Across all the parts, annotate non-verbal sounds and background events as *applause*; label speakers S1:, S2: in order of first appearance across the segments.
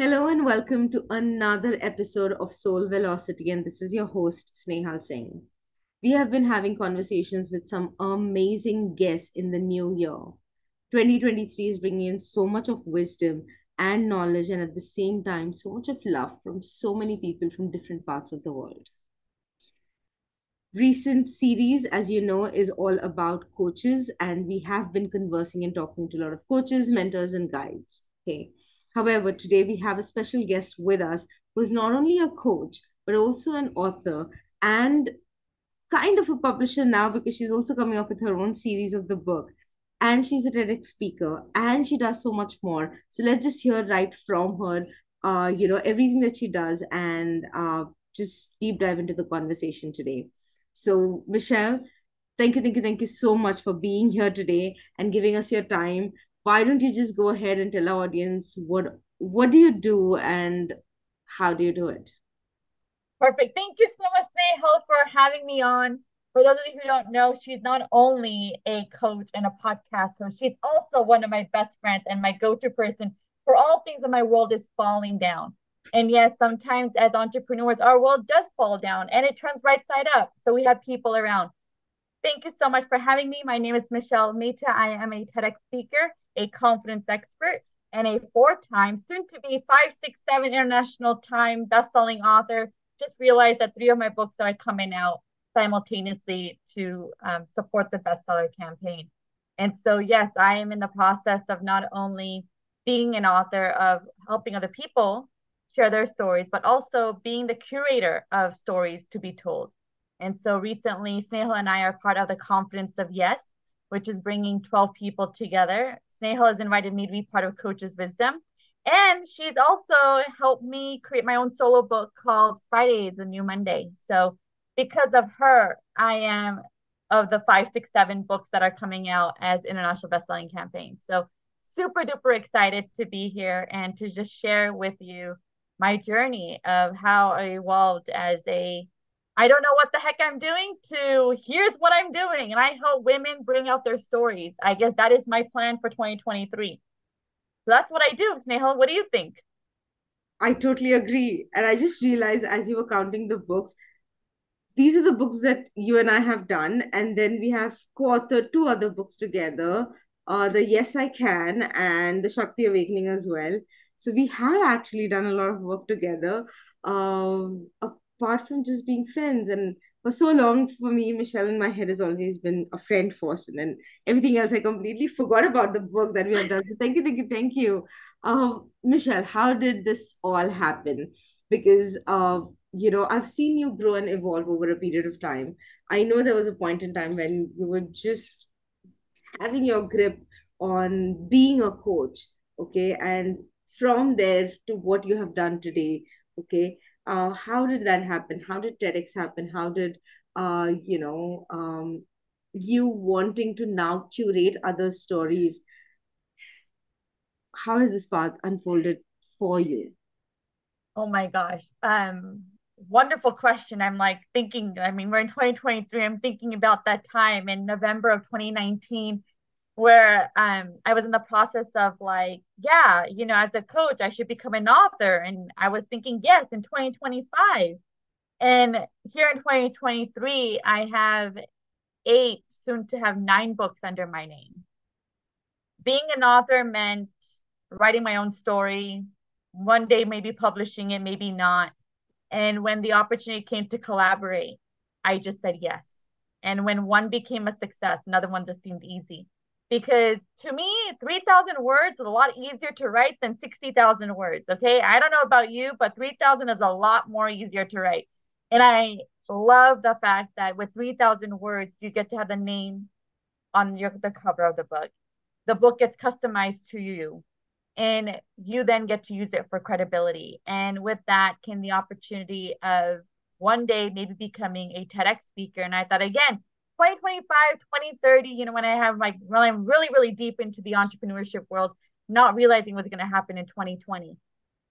S1: Hello and welcome to another episode of Soul Velocity, and this is your host, Snehal Singh. We have been having conversations with some amazing guests in the new year. 2023 is bringing in so much of wisdom and knowledge, and at the same time, so much of love from so many people from different parts of the world. Recent series, as you know, is all about coaches, and we have been conversing and talking to a lot of coaches, mentors, and guides. Okay. However, today we have a special guest with us who is not only a coach, but also an author and kind of a publisher now because she's also coming up with her own series of the book. And she's a TEDx speaker and she does so much more. So let's just hear right from her, uh, you know, everything that she does and uh, just deep dive into the conversation today. So, Michelle, thank you, thank you, thank you so much for being here today and giving us your time why don't you just go ahead and tell our audience what what do you do and how do you do it?
S2: Perfect. Thank you so much, Snehal, for having me on. For those of you who don't know, she's not only a coach and a podcast host, she's also one of my best friends and my go-to person for all things when my world is falling down. And yes, sometimes as entrepreneurs, our world does fall down and it turns right side up. So we have people around. Thank you so much for having me. My name is Michelle Mehta. I am a TEDx speaker a confidence expert, and a four-time, soon-to-be five, six, seven international time best-selling author. Just realized that three of my books are coming out simultaneously to um, support the bestseller campaign. And so, yes, I am in the process of not only being an author of helping other people share their stories, but also being the curator of stories to be told. And so recently, Snehal and I are part of the Confidence of Yes, which is bringing 12 people together Snehal has invited me to be part of Coach's Wisdom. And she's also helped me create my own solo book called Friday is a New Monday. So because of her, I am of the five, six, seven books that are coming out as international bestselling campaign. So super duper excited to be here and to just share with you my journey of how I evolved as a I don't know what the heck I'm doing to here's what I'm doing. And I help women bring out their stories. I guess that is my plan for 2023. So that's what I do. Snehal, what do you think?
S1: I totally agree. And I just realized as you were counting the books, these are the books that you and I have done. And then we have co-authored two other books together, uh, the Yes I Can and the Shakti Awakening as well. So we have actually done a lot of work together. Um, apart from just being friends. And for so long, for me, Michelle in my head has always been a friend first, and then everything else I completely forgot about the work that we have done. So thank you, thank you, thank you. Uh, Michelle, how did this all happen? Because uh, you know, I've seen you grow and evolve over a period of time. I know there was a point in time when you were just having your grip on being a coach, okay, and from there to what you have done today, okay uh, how did that happen? How did TEDx happen? How did uh, you know um, you wanting to now curate other stories? How has this path unfolded for you?
S2: Oh my gosh. Um, wonderful question. I'm like thinking, I mean, we're in 2023. I'm thinking about that time in November of 2019 where um I was in the process of like, yeah, you know, as a coach, I should become an author. And I was thinking, yes, in 2025. And here in 2023, I have eight, soon to have nine books under my name. Being an author meant writing my own story, one day maybe publishing it, maybe not. And when the opportunity came to collaborate, I just said yes. And when one became a success, another one just seemed easy because to me 3000 words is a lot easier to write than 60000 words okay? I don't know about you but 3000 is a lot more easier to write. And i love the fact that with 3000 words you get to have the name on your the cover of the book. The book gets customized to you and you then get to use it for credibility. And with that came the opportunity of one day maybe becoming a TEDx speaker. And i thought again 2025, 2030, you know, when I have like when I'm really, really deep into the entrepreneurship world, not realizing what's going to happen in 2020.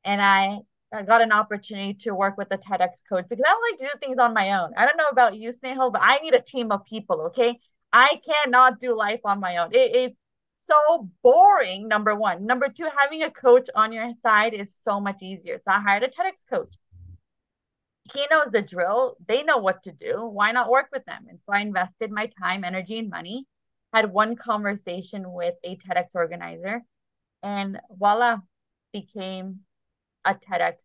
S2: And I, I got an opportunity to work with a TEDx coach because I don't like to do things on my own. I don't know about you, Snehal, but I need a team of people. Okay. I cannot do life on my own. It is so boring, number one. Number two, having a coach on your side is so much easier. So I hired a TEDx coach. He knows the drill. They know what to do. Why not work with them? And so I invested my time, energy, and money. Had one conversation with a TEDx organizer, and voila, became a TEDx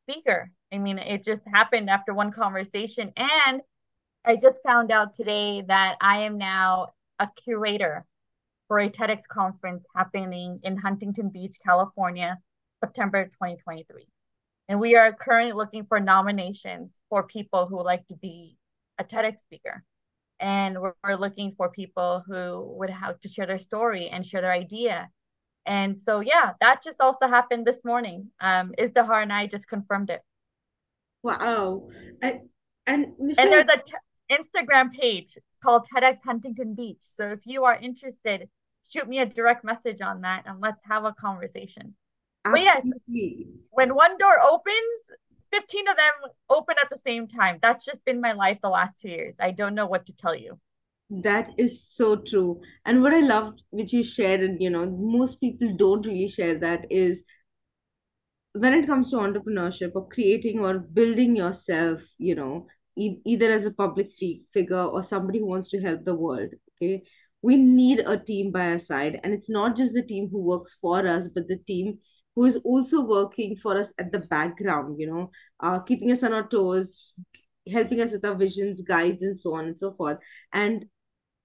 S2: speaker. I mean, it just happened after one conversation. And I just found out today that I am now a curator for a TEDx conference happening in Huntington Beach, California, September 2023. And we are currently looking for nominations for people who would like to be a TEDx speaker. And we're, we're looking for people who would have to share their story and share their idea. And so, yeah, that just also happened this morning. Um, Izdihar and I just confirmed it.
S1: Wow. I, and
S2: Michelle... and there's a t- Instagram page called TEDx Huntington Beach. So if you are interested, shoot me a direct message on that and let's have a conversation. Absolutely. But yes, when one door opens, 15 of them open at the same time. That's just been my life the last two years. I don't know what to tell you.
S1: That is so true. And what I loved, which you shared, and you know, most people don't really share that, is when it comes to entrepreneurship or creating or building yourself, you know, e- either as a public figure or somebody who wants to help the world, okay, we need a team by our side. And it's not just the team who works for us, but the team who is also working for us at the background, you know, uh, keeping us on our toes, helping us with our visions, guides, and so on and so forth. And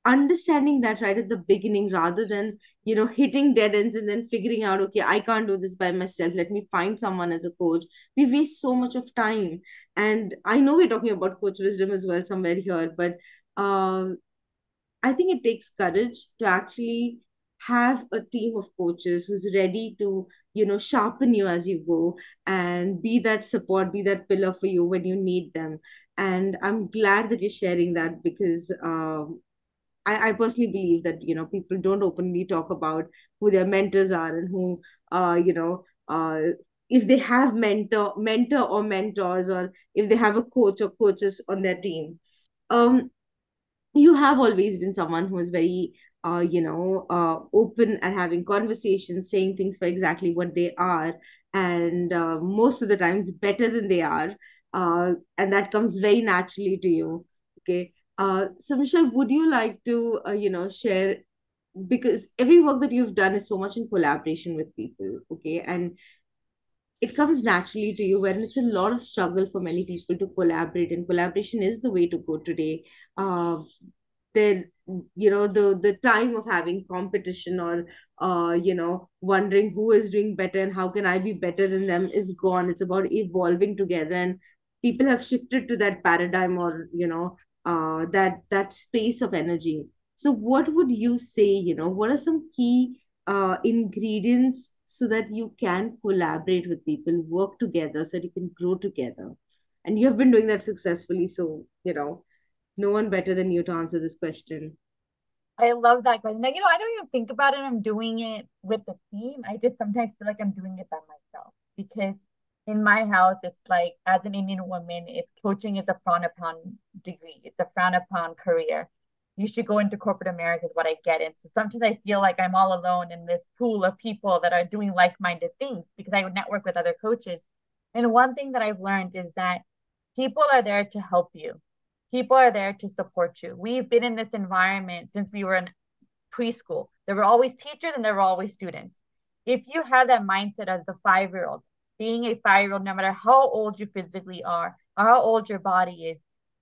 S1: understanding that right at the beginning rather than you know hitting dead ends and then figuring out okay i can't do this by myself. Let me find someone as a coach. We waste so much of time. And i know we're talking about coach wisdom as well somewhere here but uh, i think it takes courage to actually have a team of coaches who's ready to you know sharpen you as you go and be that support be that pillar for you when you need them. And i'm glad that you're sharing that because um, I, I personally believe that you know people don't openly talk about who their mentors are and who uh you know uh if they have mentor mentor or mentors or if they have a coach or coaches on their team. Um you have always been someone who is very uh, you know, uh, open at having conversations, saying things for exactly what they are, and uh, most of the times better than they are, uh, and that comes very naturally to you. Okay, uh, so Michelle, would you like to, uh, you know, share because every work that you've done is so much in collaboration with people, okay, and it comes naturally to you when it's a lot of struggle for many people to collaborate, and collaboration is the way to go today. Uh, there, you know, the the time of having competition or, uh, you know, wondering who is doing better and how can I be better than them is gone. It's about evolving together, and people have shifted to that paradigm or you know uh, that that space of energy so what would you say you know what are some key uh, ingredients so that you can collaborate with people work together so that you can grow together and you have been doing that successfully so you know no one better than you to answer this question
S2: I love that question. Like, you know, I don't even think about it. I'm doing it with the team. I just sometimes feel like I'm doing it by myself because in my house, it's like as an Indian woman, it's coaching is a frown upon degree. It's a frown upon career. You should go into corporate America is what I get. And so sometimes I feel like I'm all alone in this pool of people that are doing like-minded things because I would network with other coaches. And one thing that I've learned is that people are there to help you. People are there to support you. We've been in this environment since we were in preschool. There were always teachers and there were always students. If you have that mindset as the five-year-old, being a five year old, no matter how old you physically are or how old your body is,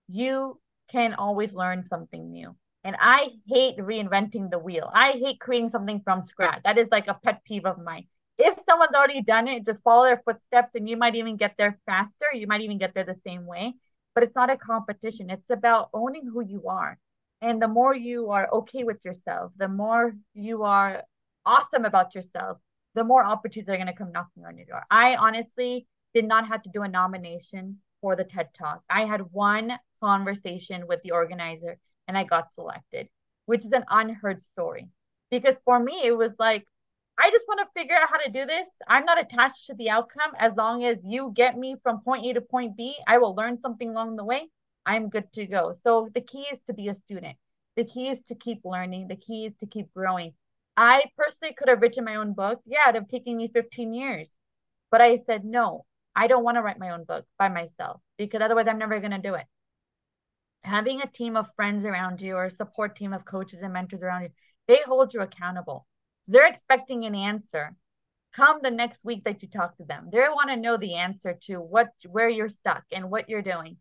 S2: you can always learn something new. And I hate reinventing the wheel. I hate creating something from scratch. That is like a pet peeve of mine. If someone's already done it, just follow their footsteps and you might even get there faster. You might even get there the same way. But it's not a competition. It's about owning who you are. And the more you are okay with yourself, the more you are awesome about yourself, the more opportunities are going to come knocking on your door. I honestly did not have to do a nomination for the TED Talk. I had one conversation with the organizer and I got selected, which is an unheard story. Because for me, it was like, I just want to figure out how to do this. I'm not attached to the outcome. As long as you get me from point A to point B, I will learn something along the way. I'm good to go. So the key is to be a student. The key is to keep learning. The key is to keep growing I personally could have written my own book. Yeah, it'd have taken me 15 years. But I said, no, I don't want to write my own book by myself because otherwise I'm never going to do it. Having a team of friends around you or a support team of coaches and mentors around you, they hold you accountable. They're expecting an answer. Come the next week that you talk to them. They want to know the answer to what where you're stuck and what you're doing.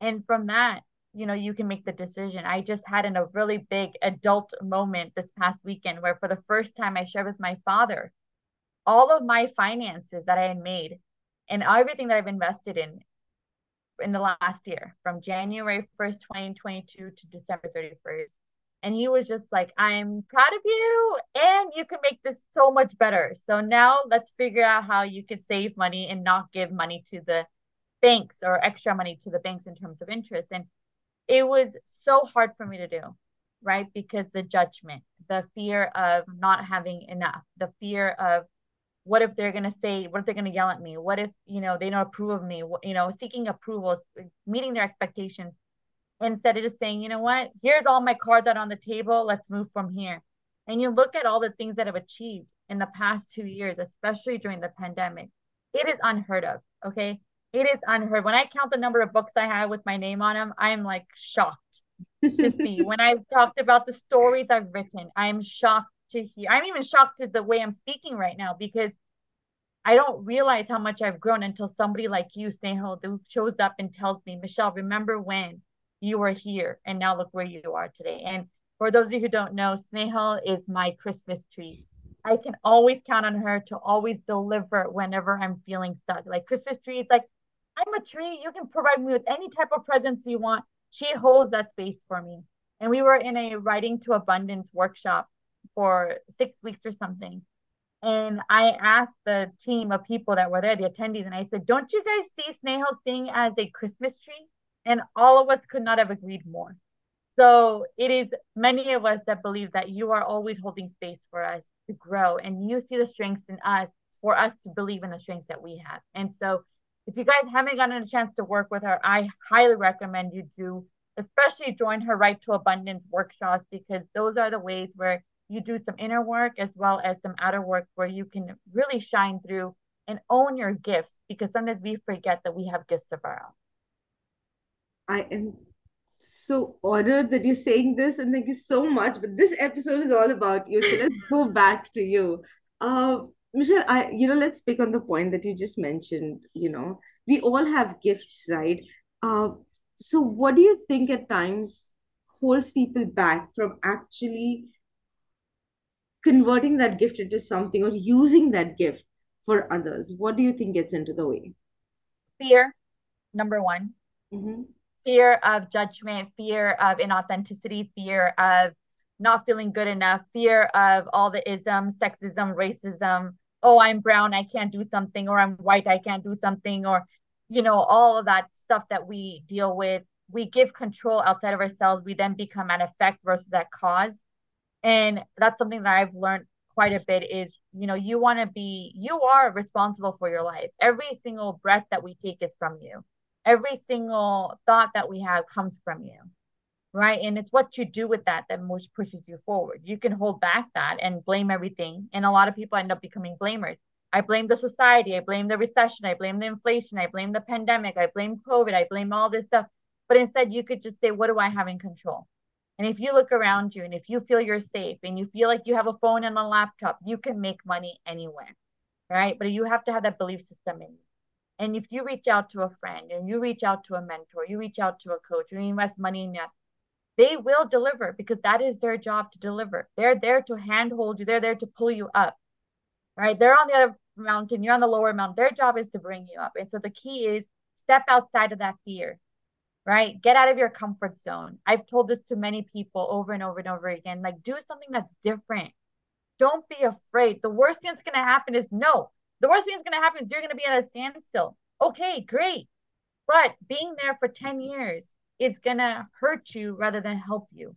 S2: And from that, you know, you can make the decision. I just had in a really big adult moment this past weekend where for the first time I shared with my father all of my finances that I had made and everything that I've invested in in the last year from January 1st, 2022 to December 31st. And he was just like, I'm proud of you and you can make this so much better. So now let's figure out how you can save money and not give money to the banks or extra money to the banks in terms of interest. And it was so hard for me to do, right? Because the judgment, the fear of not having enough, the fear of what if they're going to say what if they're going to yell at me what if you know they don't approve of me you know seeking approvals meeting their expectations instead of just saying you know what? Here's all my cards out on the table. Let's move from here. And you look at all the things that I've achieved in the past two years especially during the pandemic it is unheard of okay? It is unheard. When i count the number of books i have with my name on them i'm like shocked to *laughs* see. When i've talked about the stories i've written i'm shocked to hear. I'm even shocked at the way I'm speaking right now because I don't realize how much I've grown until somebody like you, Snehal, who shows up and tells me, Michelle, remember when you were here and now look where you are today. And for those of you who don't know, Snehal is my Christmas tree. I can always count on her to always deliver whenever I'm feeling stuck. Like Christmas tree is like, I'm a tree. You can provide me with any type of presents you want. She holds that space for me. And we were in a writing to abundance workshop for six weeks or something. And I asked the team of people that were there, the attendees, and I said, Don't you guys see Snehal's thing as a Christmas tree? And all of us could not have agreed more. So it is many of us that believe that you are always holding space for us to grow and you see the strengths in us for us to believe in the strengths that we have. And so if you guys haven't gotten a chance to work with her, I highly recommend you do, especially join her Right to Abundance workshops because those are the ways where you do some inner work as well as some outer work where you can really shine through and own your gifts because sometimes we forget that we have gifts of our own.
S1: I am so honored that you're saying this and thank you so much. But this episode is all about you. So let's go *laughs* back to you. Uh, Michelle, I you know, let's pick on the point that you just mentioned. You know, we all have gifts, right? Uh, so what do you think at times holds people back from actually converting that gift into something or using that gift for others what do you think gets into the way
S2: fear number one
S1: mm-hmm.
S2: Fear of judgment fear of inauthenticity fear of not feeling good enough fear of all the isms sexism racism. Oh i'm brown i can't do something or i'm white i can't do something or you know all of that stuff that we deal with. We give control outside of ourselves. We then become an effect versus that cause. And that's something that i've learned quite a bit is you know you want to be you are responsible for your life. Every single breath that we take is from you every single thought that we have comes from you right? And it's what you do with that that most pushes you forward. You can hold back that and blame everything. And a lot of people end up becoming blamers. I blame the society. I blame the recession. I blame the inflation. I blame the pandemic. I blame covid. I blame all this stuff. But instead you could just say what do i have in control? And if you look around you and if you feel you're safe and you feel like you have a phone and a laptop, you can make money anywhere, right? But you have to have that belief system in you. And if you reach out to a friend and you reach out to a mentor, you reach out to a coach, you invest money in that, they will deliver because that is their job to deliver. They're there to handhold you, they're there to pull you up, right? They're on the other mountain, you're on the lower mountain. Their job is to bring you up. And so the key is step outside of that fear right? Get out of your comfort zone. I've told this to many people over and over and over again. Like, do something that's different. Don't be afraid. The worst thing that's going to happen is no. The worst thing that's going to happen is you're going to be at a standstill. Okay, great. But being there for 10 years is going to hurt you rather than help you.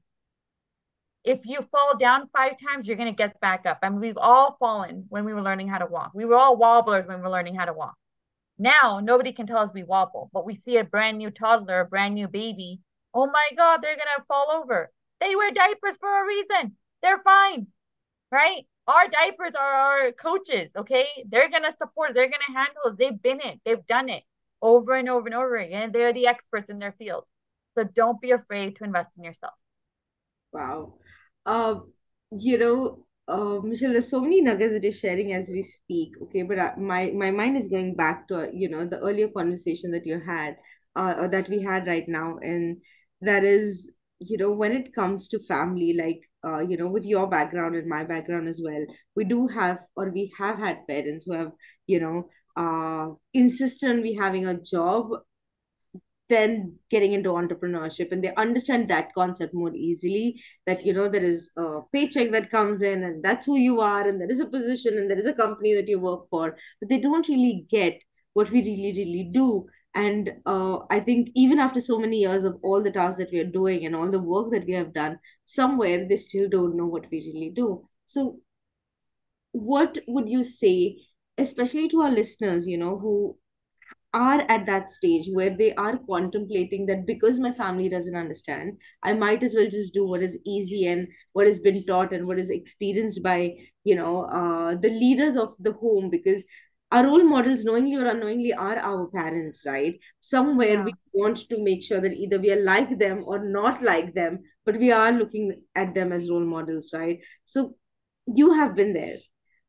S2: If you fall down five times, you're going to get back up. I mean, we've all fallen when we were learning how to walk. We were all wobblers when we were learning how to walk. Now nobody can tell us we wobble, but we see a brand new toddler, a brand new baby. Oh my God, they're gonna fall over. They wear diapers for a reason. They're fine. right? Our diapers are our coaches, okay? They're gonna support, they're gonna handle it. They've been it, they've done it over and over and over again. They're the experts in their field. So don't be afraid to invest in yourself.
S1: Wow. Uh, you know, uh, Michelle, there's so many nuggets that you're sharing as we speak. Okay, but I, my my mind is going back to uh, you know the earlier conversation that you had, uh, that we had right now, and that is you know when it comes to family, like uh, you know, with your background and my background as well, we do have or we have had parents who have you know uh insisted on we having a job then getting into entrepreneurship. And they understand that concept more easily that you know there is a paycheck that comes in and that's who you are and there is a position and there is a company that you work for. But they don't really get what we really really do and uh, i think even after so many years of all the tasks that we are doing and all the work that we have done somewhere they still don't know what we really do. So what would you say especially to our listeners you know who are at that stage where they are contemplating that because my family doesn't understand, I might as well just do what is easy and what has been taught and what is experienced by, you know, uh, the leaders of the home because our role models, knowingly or unknowingly, are our parents, right? Somewhere
S2: Yeah.
S1: we want to make sure that either we are like them or not like them, but we are looking at them as role models, right? So you have been there,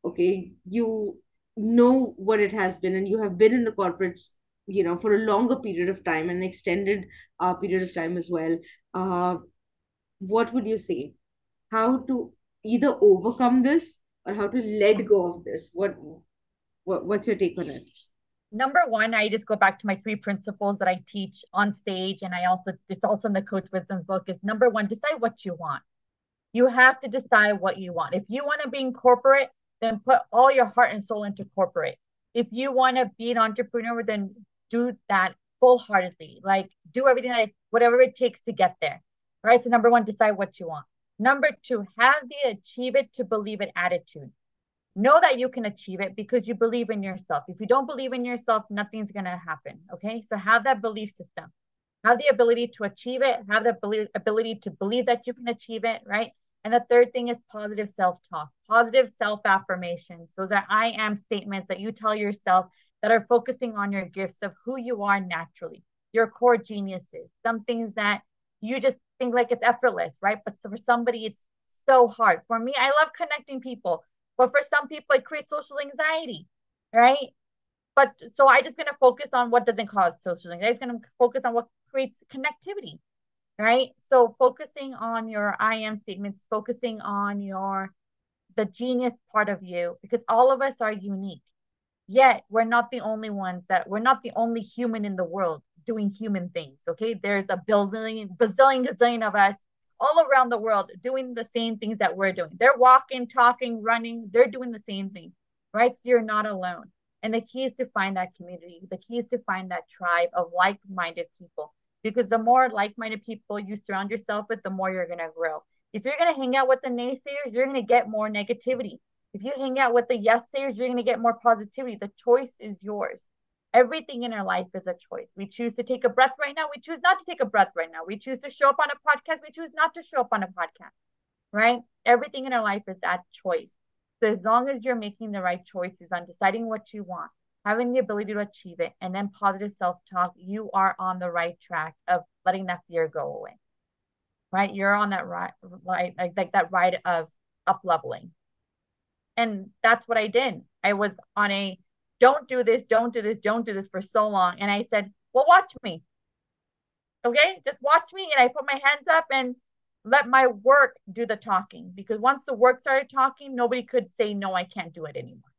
S1: okay? You know what it has been and you have been in the corporate you know for a longer period of time an extended uh, period of time as well uh, what would you say how to either overcome this or how to let go of this what, what what's your take on it
S2: Number one, I just go back to my three principles that I teach on stage. And I also, it's also in the Coach Wisdom's book is number one, decide what you want. You have to decide what you want. If you want to be in corporate, then put all your heart and soul into corporate. If you want to be an entrepreneur, then do that full heartedly. Like do everything that whatever it takes to get there. Right. So number one, decide what you want. Number two, have the achieve it to believe it attitude. Know that you can achieve it because you believe in yourself. If you don't believe in yourself, nothing's gonna happen. Okay. So have that belief system. Have the ability to achieve it, have the ability to believe that you can achieve it, right? And the third thing is positive self talk, positive self affirmations. Those are I am statements that you tell yourself that are focusing on your gifts of who you are naturally, your core geniuses, some things that you just think like it's effortless, right? But for somebody, it's so hard. For me, I love connecting people, but for some people, it creates social anxiety, right? But so I just gonna focus on what doesn't cause social anxiety. I'm gonna focus on what creates connectivity right? So focusing on your I am statements, focusing on your the genius part of you, because all of us are unique. Yet we're not the only ones that we're not the only human in the world doing human things. Okay. There's a billion, bazillion, gazillion of us all around the world doing the same things that we're doing. They're walking, talking, running, they're doing the same thing, right? You're not alone. And the key is to find that community. The key is to find that tribe of like minded people because the more like-minded people you surround yourself with the more you're going to grow if you're going to hang out with the naysayers you're going to get more negativity if you hang out with the yes sayers you're going to get more positivity the choice is yours everything in our life is a choice we choose to take a breath right now we choose not to take a breath right now we choose to show up on a podcast we choose not to show up on a podcast right everything in our life is that choice so as long as you're making the right choices on deciding what you want having the ability to achieve it, and then positive self talk, you are on the right track of letting that fear go away. Right? You're on that right, like, like that ride of up leveling. And that's what I did. I was on a don't do this, don't do this, don't do this for so long. And I said, well, watch me. Okay, just watch me. And I put my hands up and let my work do the talking because once the work started talking, nobody could say, no, I can't do it anymore.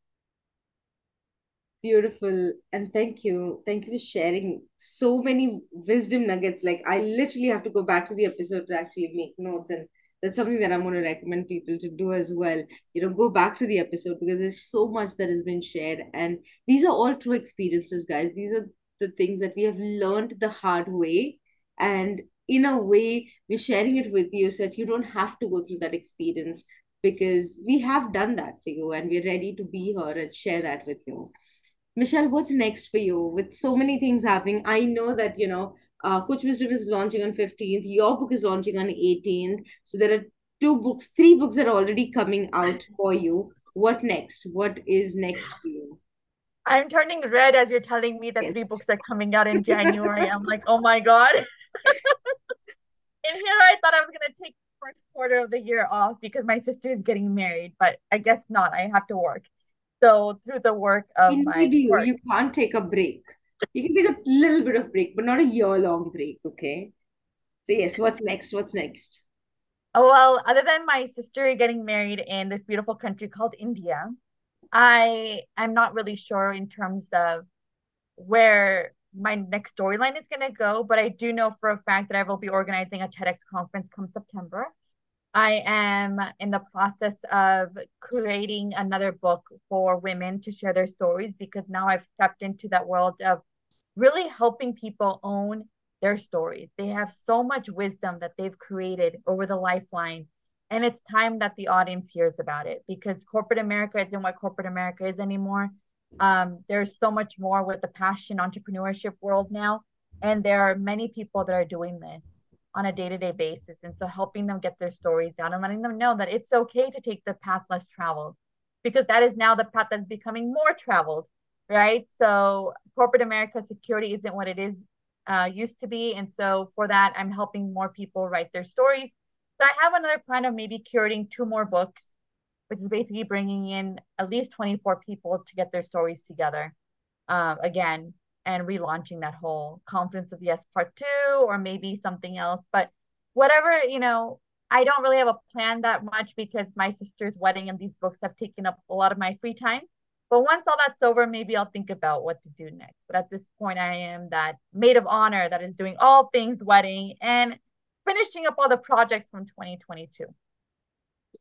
S1: Beautiful. And thank you. Thank you for sharing so many wisdom nuggets. Like, I literally have to go back to the episode to actually make notes. And that's something that I'm going to recommend people to do as well. You know, go back to the episode because there's so much that has been shared. And these are all true experiences, guys. These are the things that we have learned the hard way. And in a way, we're sharing it with you so that you don't have to go through that experience because we have done that for you and we're ready to be here and share that with you. Michelle, what's next for you? With so many things happening, I know that, you know, uh, Coach Wisdom is launching on 15th. Your book is launching on 18th. So there are two books, three books that are already coming out for you. What next? What is next for you?
S2: I'm turning red as you're telling me that yes. three books are coming out in January. I'm like, oh my God. *laughs* and here I thought I was going to take the first quarter of the year off because my sister is getting married, but I guess not. I have to work. So through the work of
S1: In
S2: my
S1: you, work, you can't take a break. You can take a little bit of break, but not a year long break, okay? So yes, what's next? What's next?
S2: Oh well, other than my sister getting married in this beautiful country called India, I I'm not really sure in terms of where my next storyline is going to go, but I do know for a fact that I will be organizing a TEDx conference come September. I am in the process of creating another book for women to share their stories because now I've stepped into that world of really helping people own their stories. They have so much wisdom that they've created over the lifeline. And it's time that the audience hears about it because corporate America isn't what corporate America is anymore. Um, there's so much more with the passion entrepreneurship world now. And there are many people that are doing this on a day-to-day basis. And so helping them get their stories down and letting them know that it's okay to take the path less traveled because that is now the path that's becoming more traveled right? So corporate america security isn't what it is uh, used to be. And so for that i'm helping more people write their stories. So i have another plan of maybe curating two more books which is basically bringing in at least 24 people to get their stories together uh, again and relaunching that whole confidence of yes part two or maybe something else. But whatever you know i don't really have a plan that much because my sister's wedding and these books have taken up a lot of my free time. But once all that's over maybe i'll think about what to do next. But at this point i am that maid of honor that is doing all things wedding and finishing up all the projects from 2022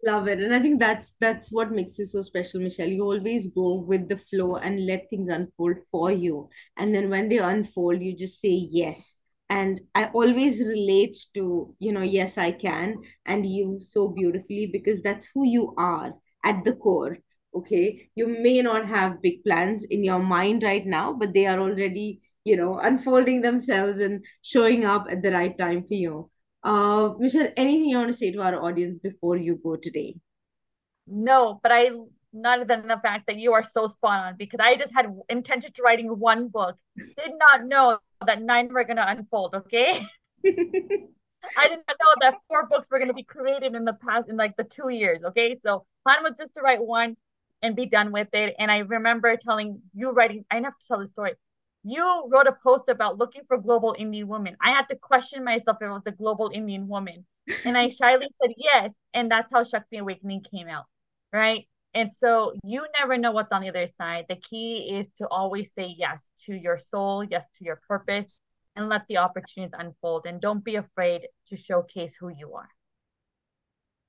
S1: Love it. And I think that's that's what makes you so special, Michelle. You always go with the flow and let things unfold for you. And then when they unfold, you just say yes. And I always relate to, you know, yes, I can, and you so beautifully because that's who you are at the core. Okay. You may not have big plans in your mind right now, but they are already, you know, unfolding themselves and showing up at the right time for you. Uh, Michelle, anything you want to say to our audience before you go today?
S2: No, but I none than the fact that you are so spot on because I just had intention to writing one book. Did not know that nine were gonna unfold, okay? *laughs* I did not know that four books were gonna be created in the past in like the two years. Okay. So plan was just to write one and be done with it. And I remember telling you writing, I have to tell the story you wrote a post about looking for global Indian women. I had to question myself if it was a global Indian woman. And I *laughs* shyly said yes. And that's how Shakti Awakening came out. Right. And so you never know what's on the other side. The key is to always say yes to your soul, yes to your purpose, and let the opportunities unfold. And don't be afraid to showcase who you are.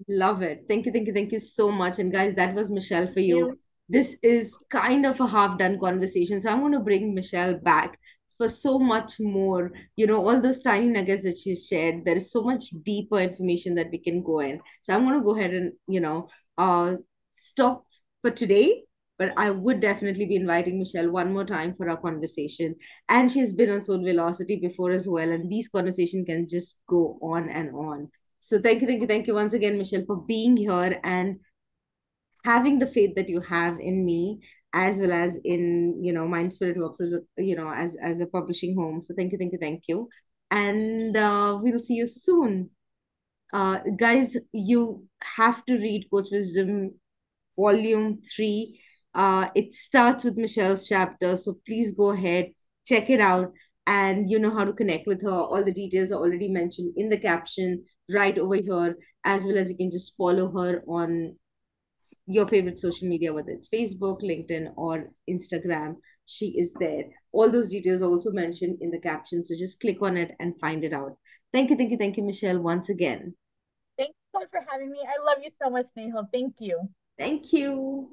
S1: Love it. Thank you, thank you, thank you so much. And guys, that was Michelle for you. This is kind of a half done conversation. So I'm going to bring Michelle back for so much more. You know, all those tiny nuggets that she shared, there is so much deeper information that we can go in. So I'm going to go ahead and, you know, uh, stop for today. But I would definitely be inviting Michelle one more time for our conversation. And she's been on Soul Velocity before as well. And these conversations can just go on and on. So thank you, thank you, thank you once again, Michelle, for being here and having the faith that you have in me as well as in you know mind spirit works as a you know as as a publishing home. So thank you thank you thank you. And uh, we'll see you soon. Uh, guys you have to read coach wisdom volume 3 uh, it starts with michelle's chapter. So please go ahead check it out. And you know how to connect with her. All the details are already mentioned in the caption right over here as well as you can just follow her on your favorite social media, whether it's Facebook, LinkedIn, or Instagram. She is there. All those details are also mentioned in the caption. So just click on it and find it out. Thank you, thank you, thank you, Michelle, once again.
S2: Thank you so much for having me. I love you so much, Snehal. Thank you.
S1: Thank you.